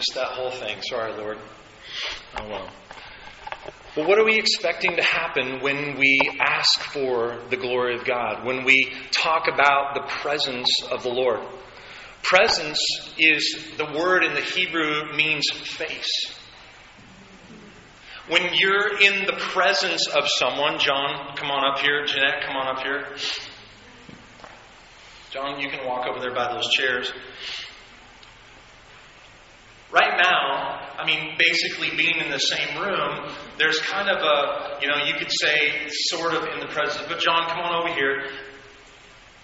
missed that whole thing. Sorry, Lord. Oh well. But what are we expecting to happen when we ask for the glory of God, when we talk about the presence of the Lord? Presence is the word in the Hebrew means face. When you're in the presence of someone, John, come on up here. Jeanette, come on up here. John, you can walk over there by those chairs. Right now, I mean, basically being in the same room, there's kind of a, you know, you could say sort of in the presence, but John, come on over here.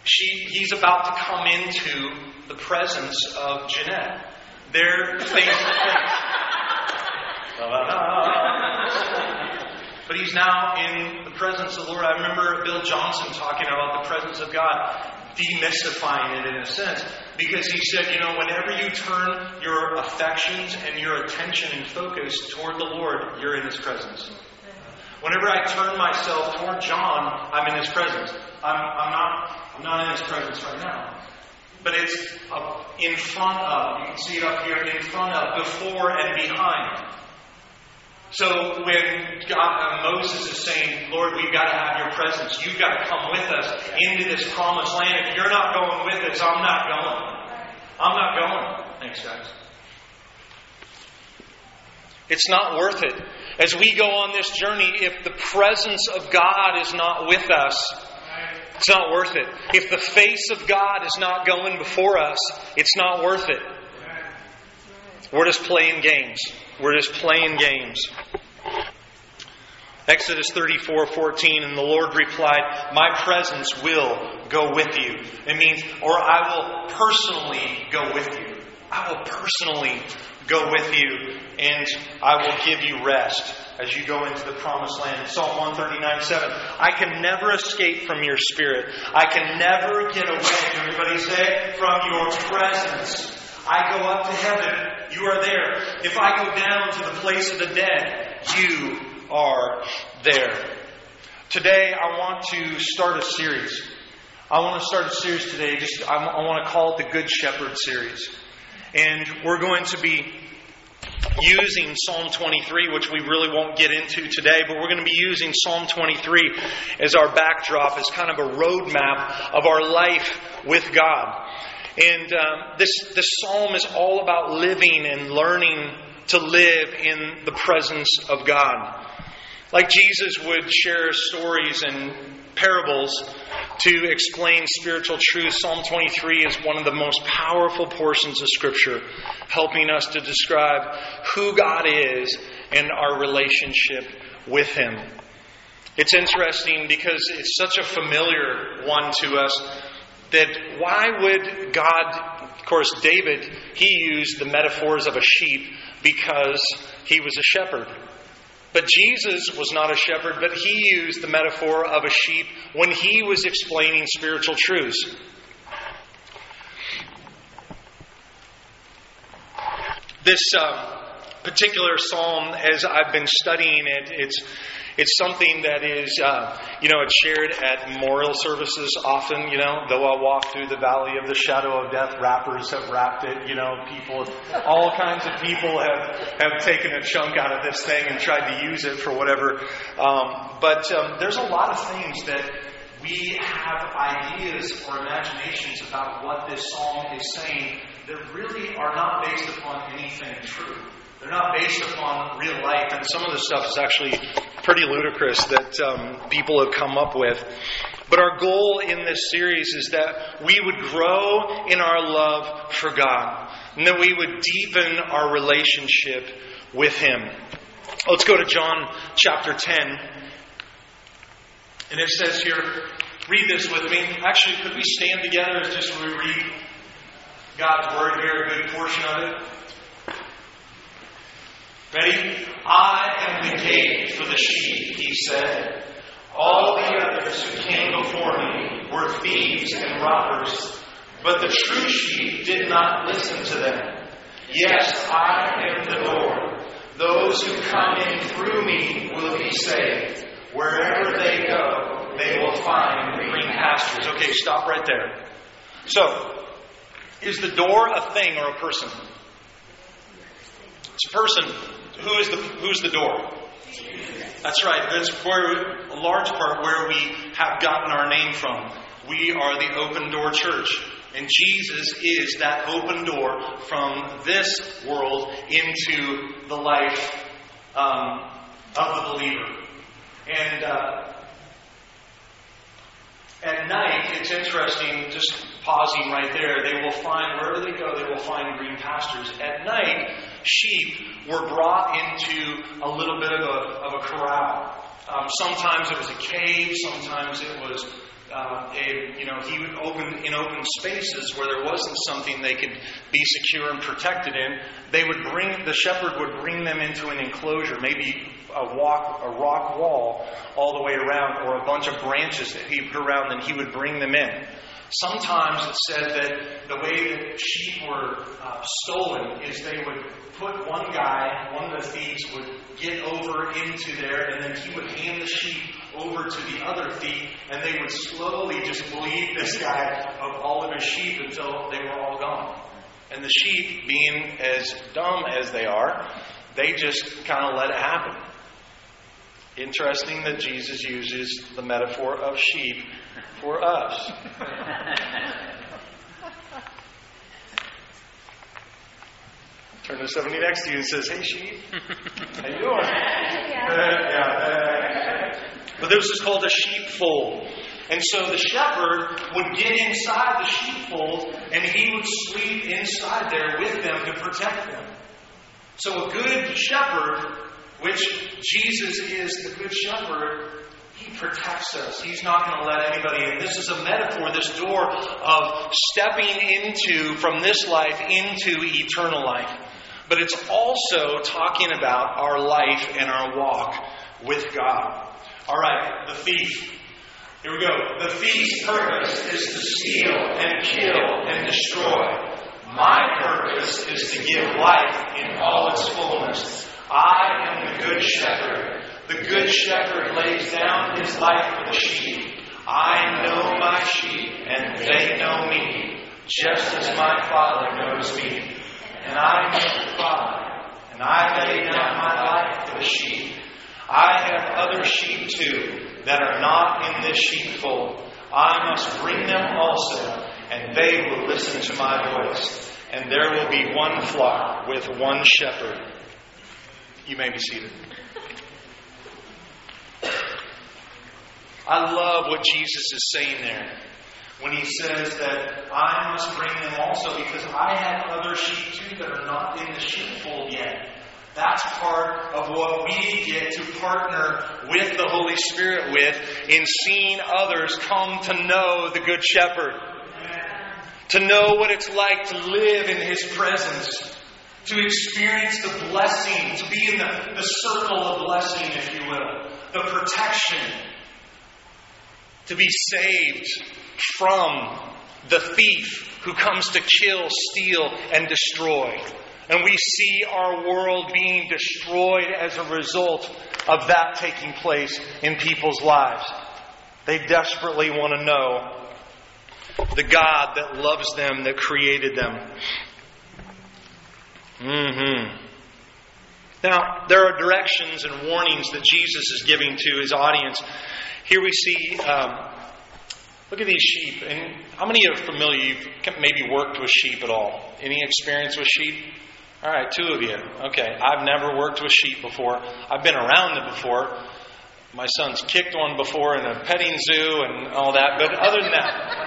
She, he's about to come into the presence of Jeanette. They're face to face. But he's now in the presence of the Lord. I remember Bill Johnson talking about the presence of God demystifying it in a sense. Because he said, you know, whenever you turn your affections and your attention and focus toward the Lord, you're in his presence. Whenever I turn myself toward John, I'm in his presence. I'm, I'm not I'm not in his presence right now. But it's in front of. You can see it up here in front of, before and behind. So when God, uh, Moses is saying, Lord, we've got to have your presence. You've got to come with us into this promised land. If you're not going with us, I'm not going. I'm not going. Thanks, guys. It's not worth it. As we go on this journey, if the presence of God is not with us, it's not worth it. If the face of God is not going before us, it's not worth it. We're just playing games. We're just playing games. Exodus 34 14, and the Lord replied, My presence will go with you. It means, or I will personally go with you. I will personally go with you, and I will give you rest as you go into the promised land. Psalm 139 7. I can never escape from your spirit. I can never get away, everybody say, from your presence. I go up to heaven. You are there. If I go down to the place of the dead, you are there. Today, I want to start a series. I want to start a series today. Just I, I want to call it the Good Shepherd series, and we're going to be using Psalm 23, which we really won't get into today, but we're going to be using Psalm 23 as our backdrop, as kind of a roadmap of our life with God. And um, this, this psalm is all about living and learning to live in the presence of God. Like Jesus would share stories and parables to explain spiritual truth, Psalm 23 is one of the most powerful portions of Scripture, helping us to describe who God is and our relationship with Him. It's interesting because it's such a familiar one to us that why would God, of course, David, he used the metaphors of a sheep because he was a shepherd. But Jesus was not a shepherd, but he used the metaphor of a sheep when he was explaining spiritual truths. This uh, particular psalm, as I've been studying it, it's it's something that is, uh, you know, it's shared at memorial services often, you know, though I walk through the valley of the shadow of death, rappers have rapped it, you know, people, all kinds of people have, have taken a chunk out of this thing and tried to use it for whatever. Um, but um, there's a lot of things that we have ideas or imaginations about what this psalm is saying that really are not based upon anything true. They're not based upon real life, and some of the stuff is actually pretty ludicrous that um, people have come up with. But our goal in this series is that we would grow in our love for God, and that we would deepen our relationship with Him. Let's go to John chapter 10. And it says here, read this with me. Actually, could we stand together as just we read God's Word here, a good portion of it? Ready? I am the gate for the sheep, he said. All the others who came before me were thieves and robbers, but the true sheep did not listen to them. Yes, I am the door. Those who come in through me will be saved. Wherever they go, they will find green pastures. Okay, stop right there. So, is the door a thing or a person? It's a person. Who is the who's the door? That's right. That's where a large part where we have gotten our name from. We are the open door church. And Jesus is that open door from this world into the life um, of the believer. And uh, at night, it's interesting, just pausing right there, they will find, wherever they go, they will find green pastures. At night, sheep were brought into a little bit of a, of a corral. Um, sometimes it was a cave, sometimes it was uh, a, you know, he would open in open spaces where there wasn't something they could be secure and protected in. They would bring the shepherd would bring them into an enclosure, maybe a walk, a rock wall all the way around, or a bunch of branches that he put around, and he would bring them in. Sometimes it said that the way that sheep were uh, stolen is they would put one guy, one of the thieves would get over into there, and then he would hand the sheep over to the other thief, and they would slowly just bleed this guy of all of his sheep until they were all gone. And the sheep, being as dumb as they are, they just kind of let it happen. Interesting that Jesus uses the metaphor of sheep for us. Turn to somebody next to you and says, "Hey, sheep, how you doing?" yeah. Uh, uh, but this is called a sheepfold. And so the shepherd would get inside the sheepfold and he would sleep inside there with them to protect them. So a good shepherd, which Jesus is the good shepherd, he protects us. He's not going to let anybody in. This is a metaphor, this door of stepping into, from this life, into eternal life. But it's also talking about our life and our walk with God. All right, the thief. Here we go. The thief's purpose is to steal and kill and destroy. My purpose is to give life in all its fullness. I am the good shepherd. The good shepherd lays down his life for the sheep. I know my sheep, and they know me, just as my Father knows me. And I know the Father, and I lay down my life for the sheep. I have other sheep too that are not in this sheepfold. I must bring them also, and they will listen to my voice. And there will be one flock with one shepherd. You may be seated. I love what Jesus is saying there when he says that I must bring them also because I have other sheep too that are not in the sheepfold yet. That's part of what we get to partner with the Holy Spirit with in seeing others come to know the Good Shepherd. To know what it's like to live in His presence. To experience the blessing, to be in the, the circle of blessing, if you will. The protection. To be saved from the thief who comes to kill, steal, and destroy. And we see our world being destroyed as a result of that taking place in people's lives. They desperately want to know the God that loves them, that created them. Mm-hmm. Now, there are directions and warnings that Jesus is giving to his audience. Here we see, um, look at these sheep. And how many are familiar? You've maybe worked with sheep at all? Any experience with sheep? All right, two of you. Okay, I've never worked with sheep before. I've been around them before. My son's kicked one before in a petting zoo and all that, but other than that,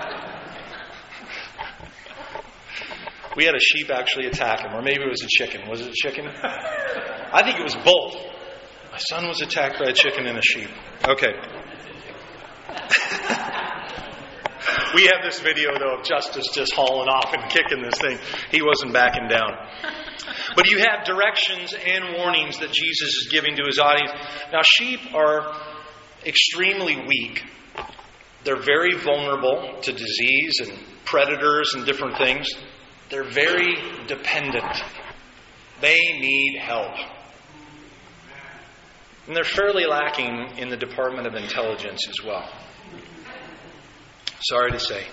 we had a sheep actually attack him, or maybe it was a chicken. Was it a chicken? I think it was both. My son was attacked by a chicken and a sheep. Okay. we have this video, though, of Justice just hauling off and kicking this thing. He wasn't backing down. But you have directions and warnings that Jesus is giving to his audience. Now, sheep are extremely weak. They're very vulnerable to disease and predators and different things. They're very dependent. They need help. And they're fairly lacking in the Department of Intelligence as well. Sorry to say.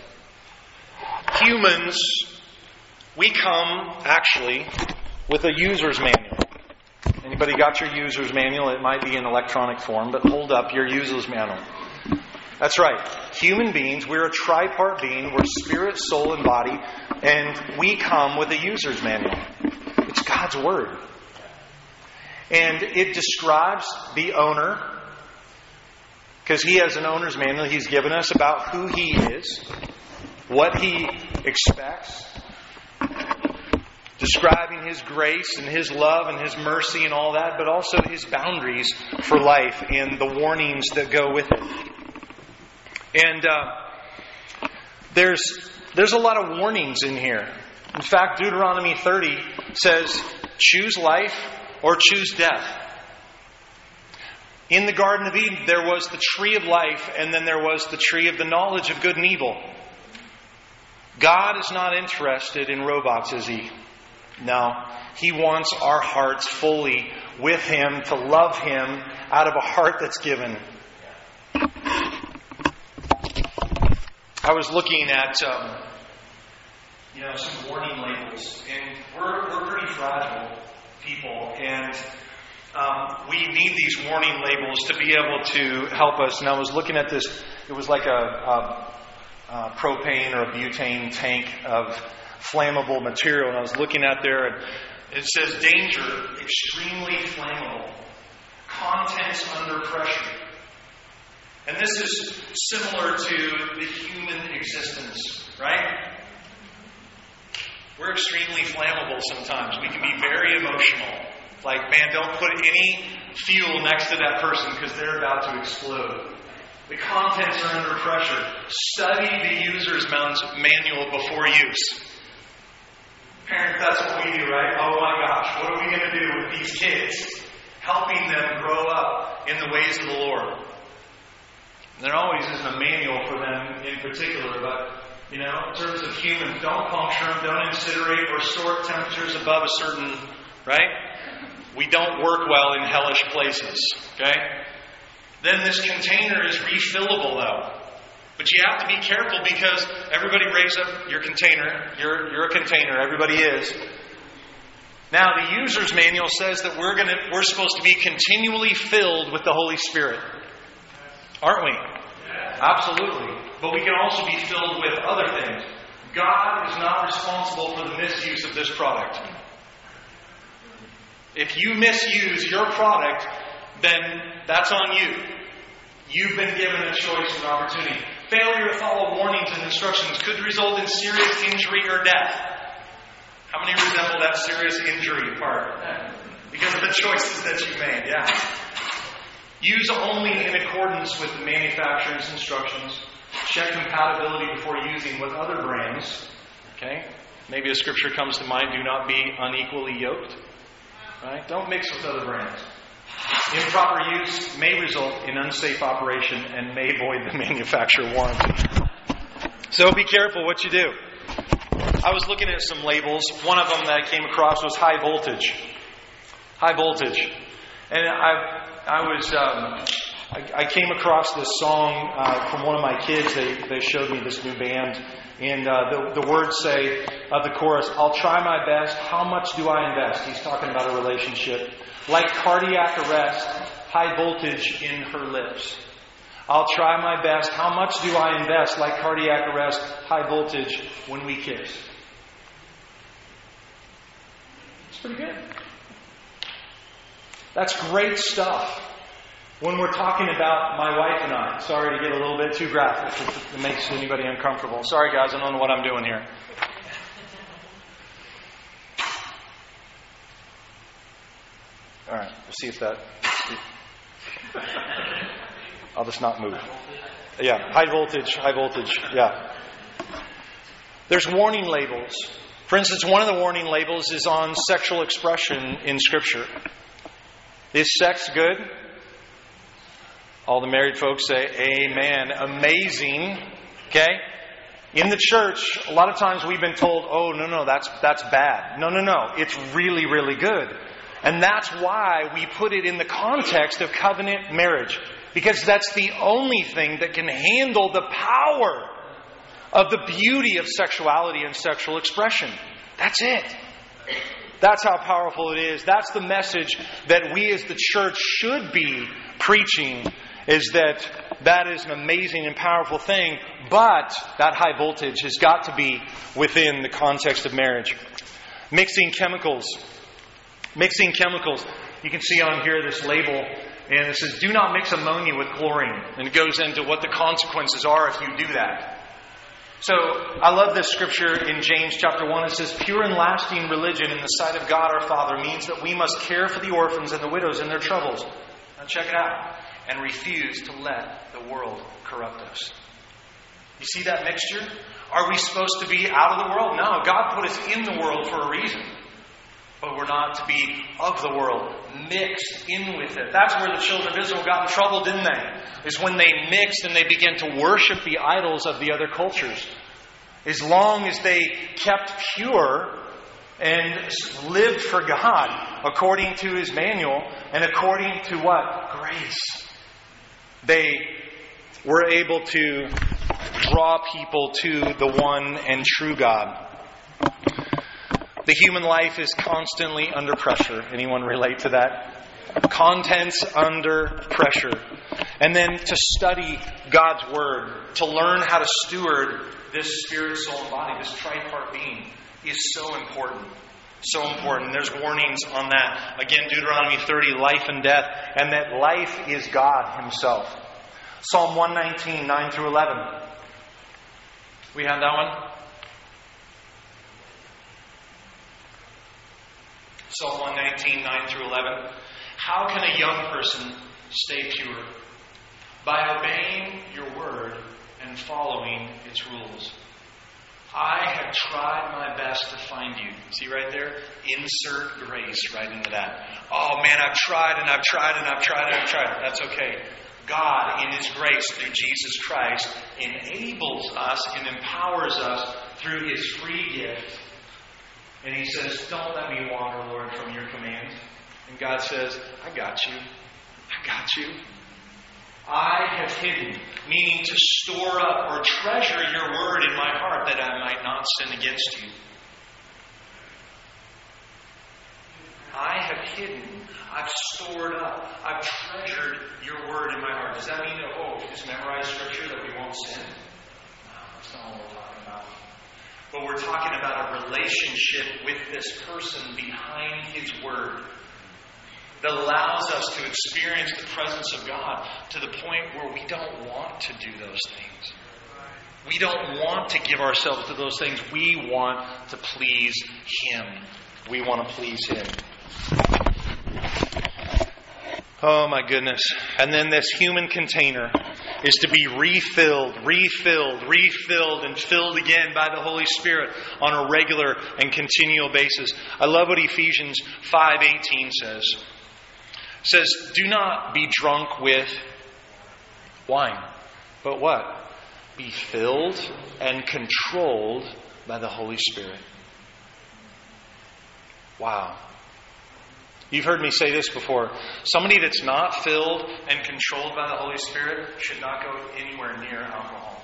Humans, we come actually with a user's manual. Anybody got your user's manual? It might be in electronic form, but hold up your user's manual. That's right. Human beings, we're a tripart being. We're spirit, soul, and body, and we come with a user's manual. It's God's Word. And it describes the owner, because he has an owner's manual he's given us about who he is, what he expects, describing his grace and his love and his mercy and all that, but also his boundaries for life and the warnings that go with it. And uh, there's there's a lot of warnings in here. In fact, Deuteronomy 30 says, "Choose life or choose death." In the Garden of Eden, there was the tree of life, and then there was the tree of the knowledge of good and evil. God is not interested in robots, is He? No. He wants our hearts fully with Him, to love Him out of a heart that's given. I was looking at um, you know some warning labels, and we're, we're pretty fragile people, and um, we need these warning labels to be able to help us. And I was looking at this; it was like a, a, a propane or a butane tank of flammable material, and I was looking at there, and it says danger, extremely flammable, contents under pressure. And this is similar to the human existence, right? We're extremely flammable sometimes. We can be very emotional. Like, man, don't put any fuel next to that person because they're about to explode. The contents are under pressure. Study the user's manual before use. Parents, that's what we do, right? Oh my gosh, what are we going to do with these kids? Helping them grow up in the ways of the Lord. There always isn't a manual for them in particular, but you know, in terms of humans, don't puncture them, don't incinerate or store temperatures above a certain, right? We don't work well in hellish places, okay? Then this container is refillable though. But you have to be careful because everybody raise up your container. You're, you're a container, everybody is. Now, the user's manual says that we're, gonna, we're supposed to be continually filled with the Holy Spirit. Aren't we? Absolutely. But we can also be filled with other things. God is not responsible for the misuse of this product. If you misuse your product, then that's on you. You've been given a choice and opportunity. Failure to follow warnings and instructions could result in serious injury or death. How many resemble that serious injury part? Because of the choices that you made, yeah. Use only in accordance with the manufacturer's instructions. Check compatibility before using with other brands. Okay? Maybe a scripture comes to mind do not be unequally yoked. Right? Don't mix with other brands. Improper use may result in unsafe operation and may void the manufacturer warranty. So be careful what you do. I was looking at some labels. One of them that I came across was high voltage. High voltage. And I, I was, um, I, I, came across this song uh, from one of my kids. They, they showed me this new band. And uh, the, the words say of the chorus, I'll try my best. How much do I invest? He's talking about a relationship. Like cardiac arrest, high voltage in her lips. I'll try my best. How much do I invest? Like cardiac arrest, high voltage when we kiss. It's pretty good. That's great stuff. When we're talking about my wife and I, sorry to get a little bit too graphic if it makes anybody uncomfortable. Sorry, guys, I don't know what I'm doing here. All right, we'll see if that. I'll just not move. Yeah, high voltage, high voltage, yeah. There's warning labels. For instance, one of the warning labels is on sexual expression in Scripture. Is sex good? All the married folks say, Amen. Amazing. Okay? In the church, a lot of times we've been told, oh, no, no, that's, that's bad. No, no, no. It's really, really good. And that's why we put it in the context of covenant marriage. Because that's the only thing that can handle the power of the beauty of sexuality and sexual expression. That's it. That's how powerful it is. That's the message that we as the church should be preaching is that that is an amazing and powerful thing, but that high voltage has got to be within the context of marriage. Mixing chemicals. Mixing chemicals. You can see on here this label, and it says, Do not mix ammonia with chlorine. And it goes into what the consequences are if you do that. So I love this scripture in James chapter 1. It says, Pure and lasting religion in the sight of God our Father means that we must care for the orphans and the widows in their troubles. Now check it out. And refuse to let the world corrupt us. You see that mixture? Are we supposed to be out of the world? No. God put us in the world for a reason. But we're not to be of the world, mixed in with it. That's where the children of Israel got in trouble, didn't they? Is when they mixed and they began to worship the idols of the other cultures. As long as they kept pure and lived for God according to His manual and according to what? Grace. They were able to draw people to the one and true God. The human life is constantly under pressure. Anyone relate to that? Contents under pressure. And then to study God's Word, to learn how to steward this spirit, soul, and body, this tripart being, is so important. So important. There's warnings on that. Again, Deuteronomy 30, life and death, and that life is God Himself. Psalm 119, 9 through 11. We have that one? Psalm 119, 9 through 11. How can a young person stay pure? By obeying your word and following its rules. I have tried my best to find you. See right there? Insert grace right into that. Oh man, I've tried and I've tried and I've tried and I've tried. That's okay. God, in His grace through Jesus Christ, enables us and empowers us through His free gift and he says, Don't let me wander, Lord, from your command. And God says, I got you. I got you. I have hidden, meaning to store up or treasure your word in my heart that I might not sin against you. I have hidden, I've stored up, I've treasured your word in my heart. Does that mean oh, just memorize scripture that we won't sin? No, that's not what we're talking about. But we're talking about a relationship with this person behind His Word that allows us to experience the presence of God to the point where we don't want to do those things. We don't want to give ourselves to those things. We want to please Him. We want to please Him. Oh my goodness. And then this human container is to be refilled, refilled, refilled, and filled again by the Holy Spirit on a regular and continual basis. I love what Ephesians 5:18 says. Says, "Do not be drunk with wine, but what? Be filled and controlled by the Holy Spirit." Wow. You've heard me say this before. Somebody that's not filled and controlled by the Holy Spirit should not go anywhere near alcohol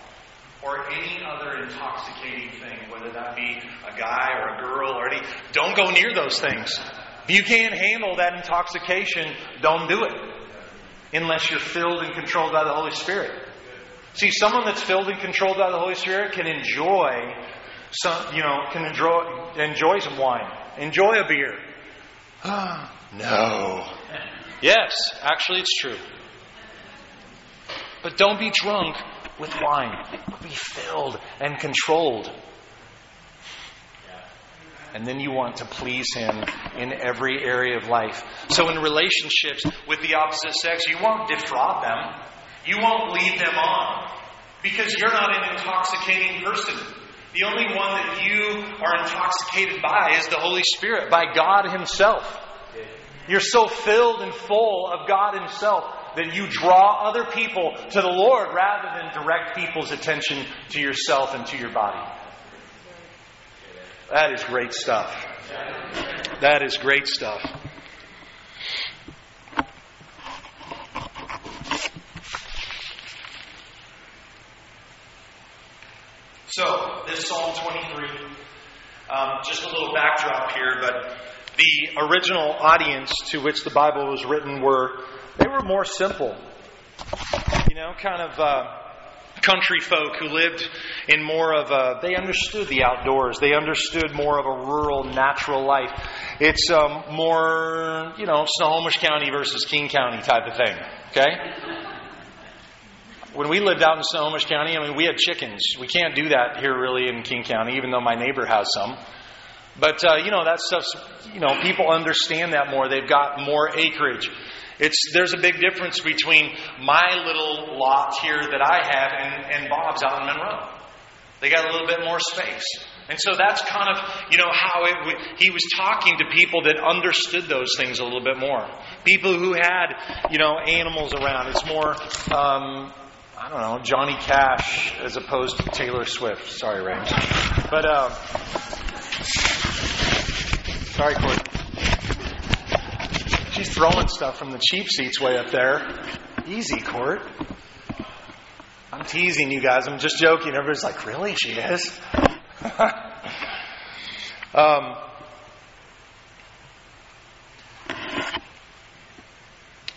or any other intoxicating thing, whether that be a guy or a girl or any. Don't go near those things. If you can't handle that intoxication, don't do it unless you're filled and controlled by the Holy Spirit. See, someone that's filled and controlled by the Holy Spirit can enjoy some, you know, can enjoy enjoy some wine, enjoy a beer no. Yes, actually, it's true. But don't be drunk with wine. Be filled and controlled. And then you want to please Him in every area of life. So, in relationships with the opposite sex, you won't defraud them. You won't lead them on. Because you're not an intoxicating person. The only one that you are intoxicated by is the Holy Spirit, by God Himself. You're so filled and full of God Himself that you draw other people to the Lord rather than direct people's attention to yourself and to your body. That is great stuff. That is great stuff. So, this Psalm 23, um, just a little backdrop here, but The original audience to which the Bible was written were they were more simple. You know, kind of uh, country folk who lived in more of a, they understood the outdoors. They understood more of a rural, natural life. It's um, more, you know, Snohomish County versus King County type of thing. Okay? When we lived out in Snohomish County, I mean, we had chickens. We can't do that here really in King County, even though my neighbor has some. But, uh, you know, that stuff's, you know, people understand that more. They've got more acreage. It's, there's a big difference between my little lot here that I have and, and Bob's out in Monroe. They got a little bit more space. And so that's kind of, you know, how it, he was talking to people that understood those things a little bit more. People who had, you know, animals around. It's more, um, I don't know, Johnny Cash as opposed to Taylor Swift. Sorry, Ray. But, uh, sorry, Court. She's throwing stuff from the cheap seats way up there. Easy, Court. I'm teasing you guys. I'm just joking. Everybody's like, really? She is? um,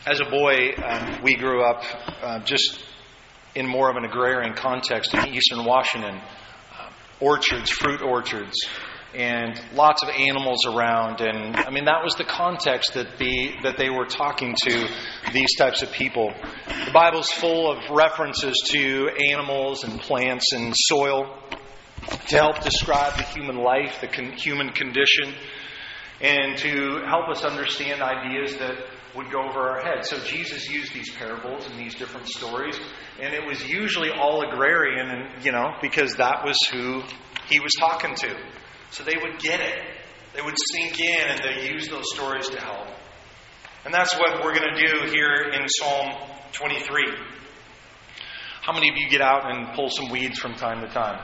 as a boy, um, we grew up uh, just in more of an agrarian context in eastern Washington. Uh, orchards, fruit orchards and lots of animals around and I mean that was the context that the that they were talking to these types of people. The Bible's full of references to animals and plants and soil to help describe the human life, the con- human condition, and to help us understand ideas that would go over our heads. So Jesus used these parables and these different stories, and it was usually all agrarian, and you know because that was who he was talking to. So they would get it. They would sink in and they use those stories to help. And that's what we're going to do here in Psalm 23. How many of you get out and pull some weeds from time to time?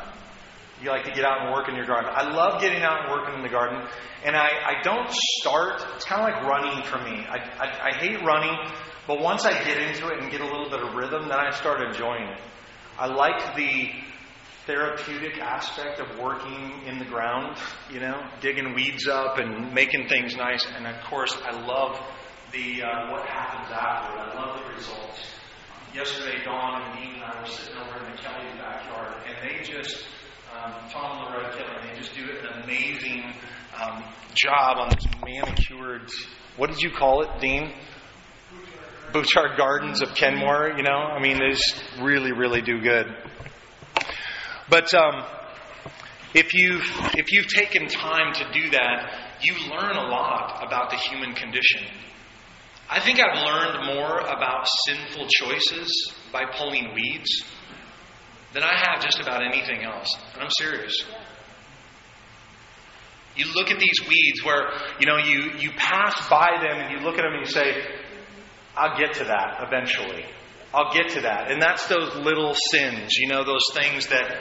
You like to get out and work in your garden. I love getting out and working in the garden. And I, I don't start, it's kind of like running for me. I, I, I hate running, but once I get into it and get a little bit of rhythm, then I start enjoying it. I like the therapeutic aspect of working in the ground, you know, digging weeds up and making things nice. And of course, I love the uh, what happens after. I love the results. Yesterday, Dawn and Dean and I were sitting over in the Kelly's backyard, and they just um, Tom and Loretta Kelly, they just do an amazing um, job on this manicured. What did you call it, Dean? Butchart Gardens of Kenmore. You know, I mean, they just really, really do good. But um, if you've if you've taken time to do that, you learn a lot about the human condition. I think I've learned more about sinful choices by pulling weeds than I have just about anything else. And I'm serious. You look at these weeds where, you know, you, you pass by them and you look at them and you say, I'll get to that eventually. I'll get to that. And that's those little sins, you know, those things that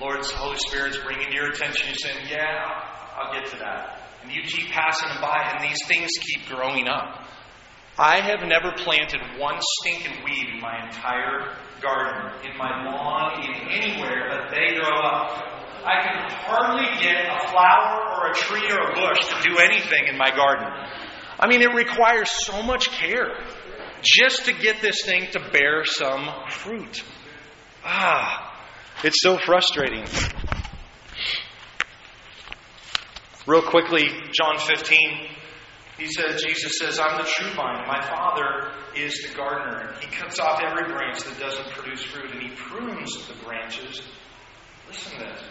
Lord's Holy Spirit's bringing to your attention. You're saying, Yeah, I'll get to that. And you keep passing them by, and these things keep growing up. I have never planted one stinking weed in my entire garden, in my lawn, in anywhere, but they grow up. I can hardly get a flower or a tree or a bush to do anything in my garden. I mean, it requires so much care just to get this thing to bear some fruit. Ah, it's so frustrating. Real quickly, John 15, he says, Jesus says, I'm the true vine. My Father is the gardener. He cuts off every branch that doesn't produce fruit, and he prunes the branches. Listen to this.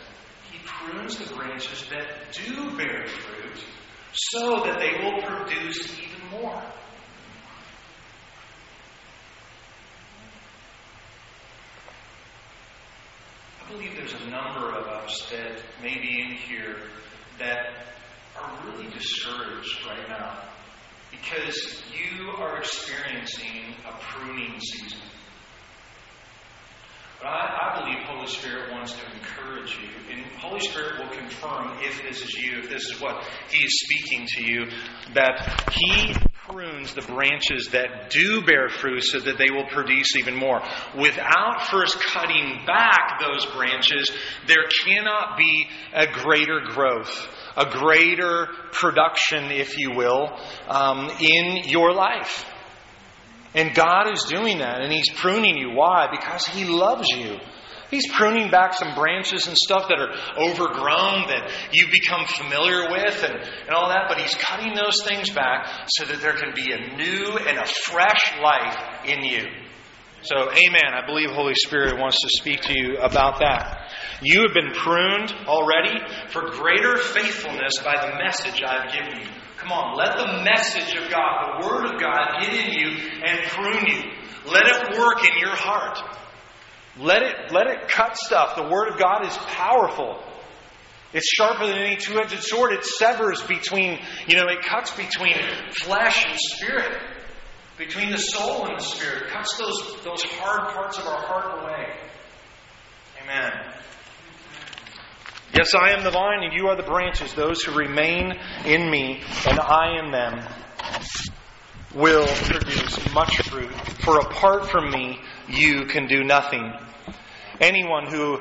He prunes the branches that do bear fruit so that they will produce even more. I believe there's a number of us that may be in here that are really discouraged right now because you are experiencing a pruning season. But I, I, believe Holy Spirit wants to encourage you. And Holy Spirit will confirm if this is you, if this is what He is speaking to you, that He prunes the branches that do bear fruit so that they will produce even more. Without first cutting back those branches, there cannot be a greater growth a greater production, if you will, um, in your life. And God is doing that, and He's pruning you. Why? Because He loves you. He's pruning back some branches and stuff that are overgrown that you become familiar with and, and all that, but He's cutting those things back so that there can be a new and a fresh life in you. So, amen. I believe Holy Spirit wants to speak to you about that. You have been pruned already for greater faithfulness by the message I've given you. Come on, let the message of God, the Word of God, get in you and prune you. Let it work in your heart. Let it, let it cut stuff. The Word of God is powerful. It's sharper than any two edged sword. It severs between, you know, it cuts between flesh and spirit, between the soul and the spirit. It cuts those, those hard parts of our heart away. Amen. Yes, I am the vine, and you are the branches. Those who remain in me, and I in them, will produce much fruit. For apart from me, you can do nothing. Anyone who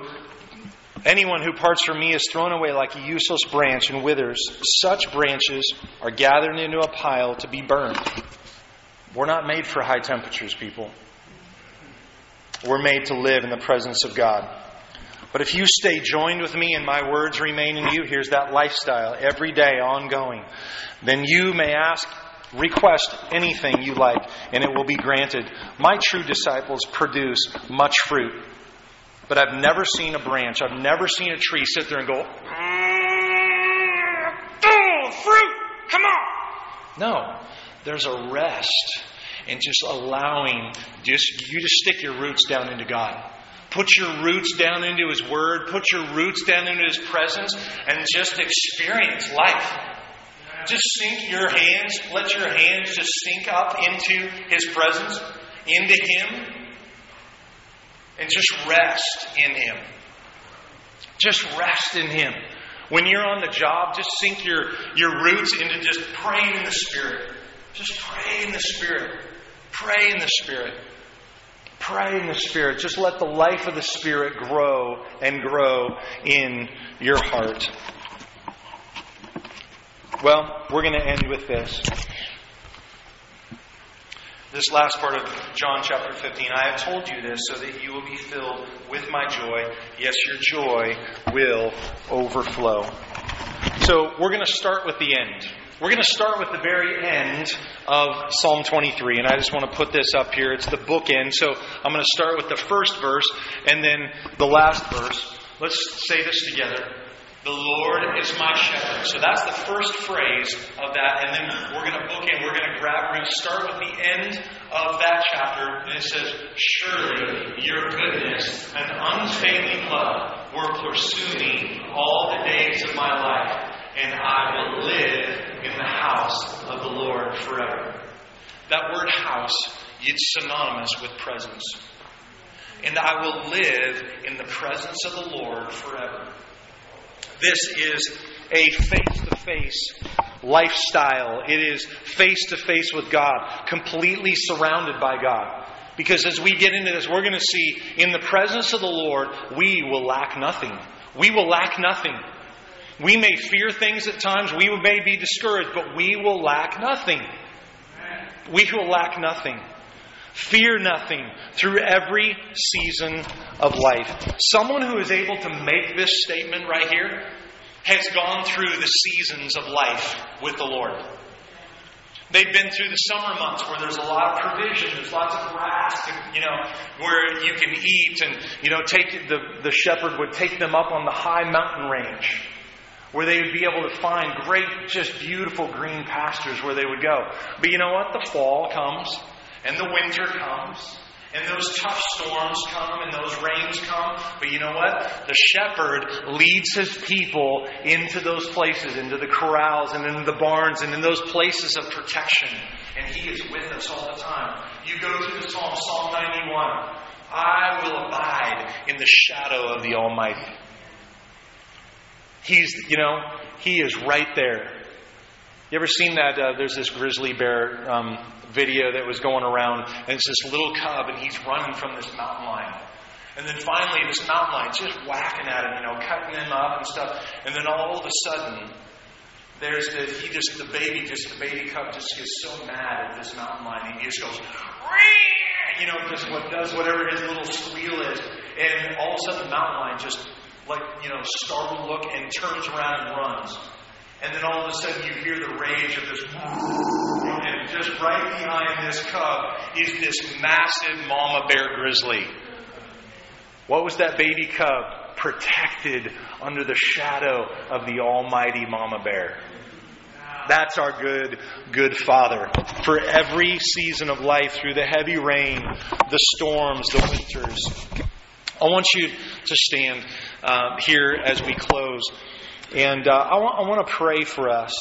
anyone who parts from me is thrown away like a useless branch and withers. Such branches are gathered into a pile to be burned. We're not made for high temperatures, people. We're made to live in the presence of God. But if you stay joined with me and my words remain in you, here's that lifestyle, every day, ongoing, then you may ask, request anything you like, and it will be granted. My true disciples produce much fruit. But I've never seen a branch, I've never seen a tree sit there and go, oh, fruit, come on. No, there's a rest in just allowing just you to stick your roots down into God. Put your roots down into His Word, put your roots down into His presence, and just experience life. Just sink your hands, let your hands just sink up into His presence, into Him, and just rest in Him. Just rest in Him. When you're on the job, just sink your, your roots into just praying in the Spirit. Just pray in the Spirit. Pray in the Spirit. Pray in the Spirit. Just let the life of the Spirit grow and grow in your heart. Well, we're going to end with this. This last part of John chapter 15. I have told you this so that you will be filled with my joy. Yes, your joy will overflow. So we're going to start with the end. We're going to start with the very end of Psalm 23, and I just want to put this up here. It's the bookend, so I'm going to start with the first verse and then the last verse. Let's say this together. The Lord is my shepherd. So that's the first phrase of that, and then we're going to book in. We're going to grab. We're going to start with the end of that chapter, and it says, "Surely your goodness and unfailing love will pursue me all the days of my life, and I will live in the house of the Lord forever." That word "house" is synonymous with presence, and I will live in the presence of the Lord forever. This is a face to face lifestyle. It is face to face with God, completely surrounded by God. Because as we get into this, we're going to see in the presence of the Lord, we will lack nothing. We will lack nothing. We may fear things at times, we may be discouraged, but we will lack nothing. We will lack nothing. Fear nothing through every season of life. Someone who is able to make this statement right here has gone through the seasons of life with the Lord. They've been through the summer months where there's a lot of provision, there's lots of grass, to, you know, where you can eat, and you know, take the the shepherd would take them up on the high mountain range, where they would be able to find great, just beautiful green pastures where they would go. But you know what? The fall comes, and the winter comes, and those tough storms come, and those rains come. But you know what? The shepherd leads his people into those places, into the corrals, and into the barns, and in those places of protection. And he is with us all the time. You go to the Psalm, Psalm 91. I will abide in the shadow of the Almighty. He's, you know, he is right there. You ever seen that? Uh, there's this grizzly bear um, video that was going around, and it's this little cub, and he's running from this mountain lion. And then finally, this mountain lion's just whacking at him, you know, cutting him up and stuff. And then all of a sudden, there's the he just the baby just the baby cub just gets so mad at this mountain lion he just goes you know just what does whatever his little squeal is and all of a sudden the mountain lion just like you know startled look and turns around and runs and then all of a sudden you hear the rage of this and just right behind this cub is this massive mama bear grizzly what was that baby cub protected under the shadow of the almighty mama bear. That's our good, good Father. For every season of life, through the heavy rain, the storms, the winters. I want you to stand uh, here as we close. And uh, I, want, I want to pray for us.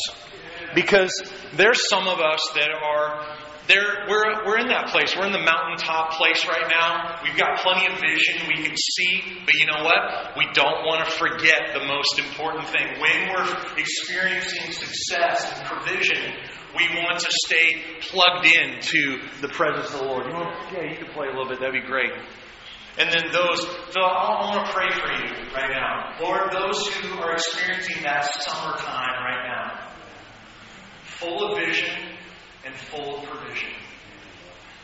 Because there's some of us that are there, we're, we're in that place. We're in the mountaintop place right now. We've got plenty of vision. We can see. But you know what? We don't want to forget the most important thing. When we're experiencing success and provision, we want to stay plugged in to the presence of the Lord. You yeah, you can play a little bit. That'd be great. And then those, so I want to pray for you right now. Lord, those who are experiencing that summertime right now, full of vision, and full of provision.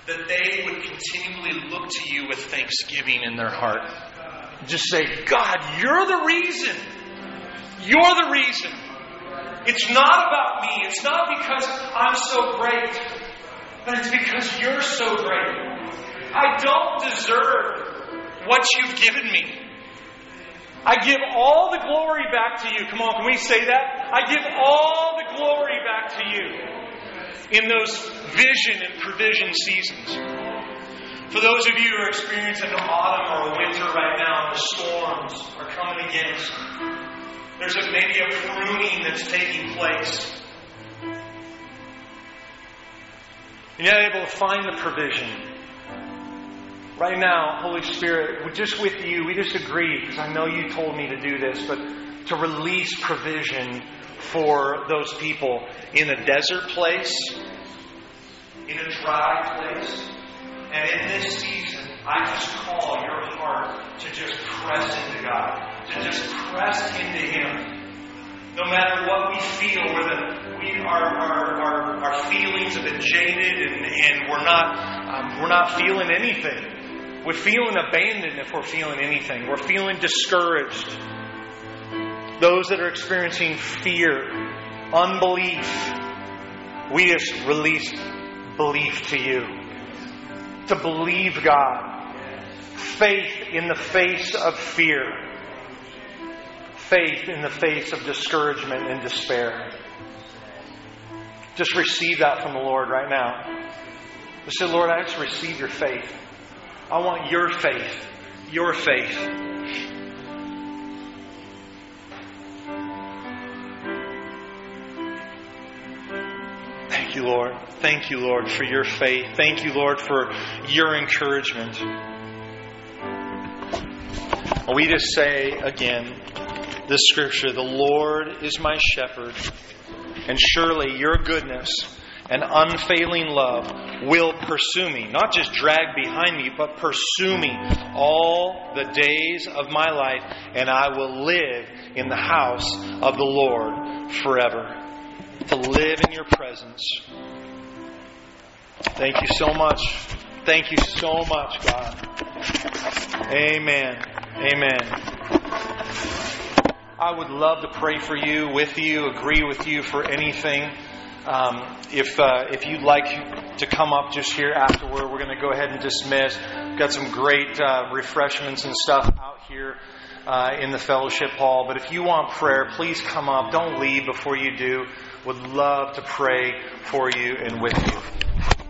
That they would continually look to you with thanksgiving in their heart. Just say, God, you're the reason. You're the reason. It's not about me. It's not because I'm so great, but it's because you're so great. I don't deserve what you've given me. I give all the glory back to you. Come on, can we say that? I give all the glory back to you in those vision and provision seasons. For those of you who are experiencing an autumn or winter right now, the storms are coming against. There's a, maybe a pruning that's taking place. You're not able to find the provision. Right now, Holy Spirit, just with you, we just agree, because I know you told me to do this, but to release provision for those people in a desert place, in a dry place. And in this season, I just call your heart to just press into God, to just press into Him. No matter what we feel, whether we our, our, our, our feelings have been jaded and, and we're not um, we're not feeling anything. We're feeling abandoned if we're feeling anything. We're feeling discouraged those that are experiencing fear, unbelief, we just release belief to you. To believe God. Faith in the face of fear. Faith in the face of discouragement and despair. Just receive that from the Lord right now. Just say, Lord, I just receive your faith. I want your faith. Your faith. Thank you, Lord. Thank you, Lord, for your faith. Thank you, Lord, for your encouragement. We just say again this scripture The Lord is my shepherd, and surely your goodness and unfailing love will pursue me. Not just drag behind me, but pursue me all the days of my life, and I will live in the house of the Lord forever to live in your presence. Thank you so much. Thank you so much, God. Amen. Amen. I would love to pray for you, with you, agree with you for anything. Um, if uh, if you'd like to come up just here afterward, we're going to go ahead and dismiss. We've got some great uh, refreshments and stuff out here uh, in the fellowship hall. But if you want prayer, please come up. Don't leave before you do would love to pray for you and with you.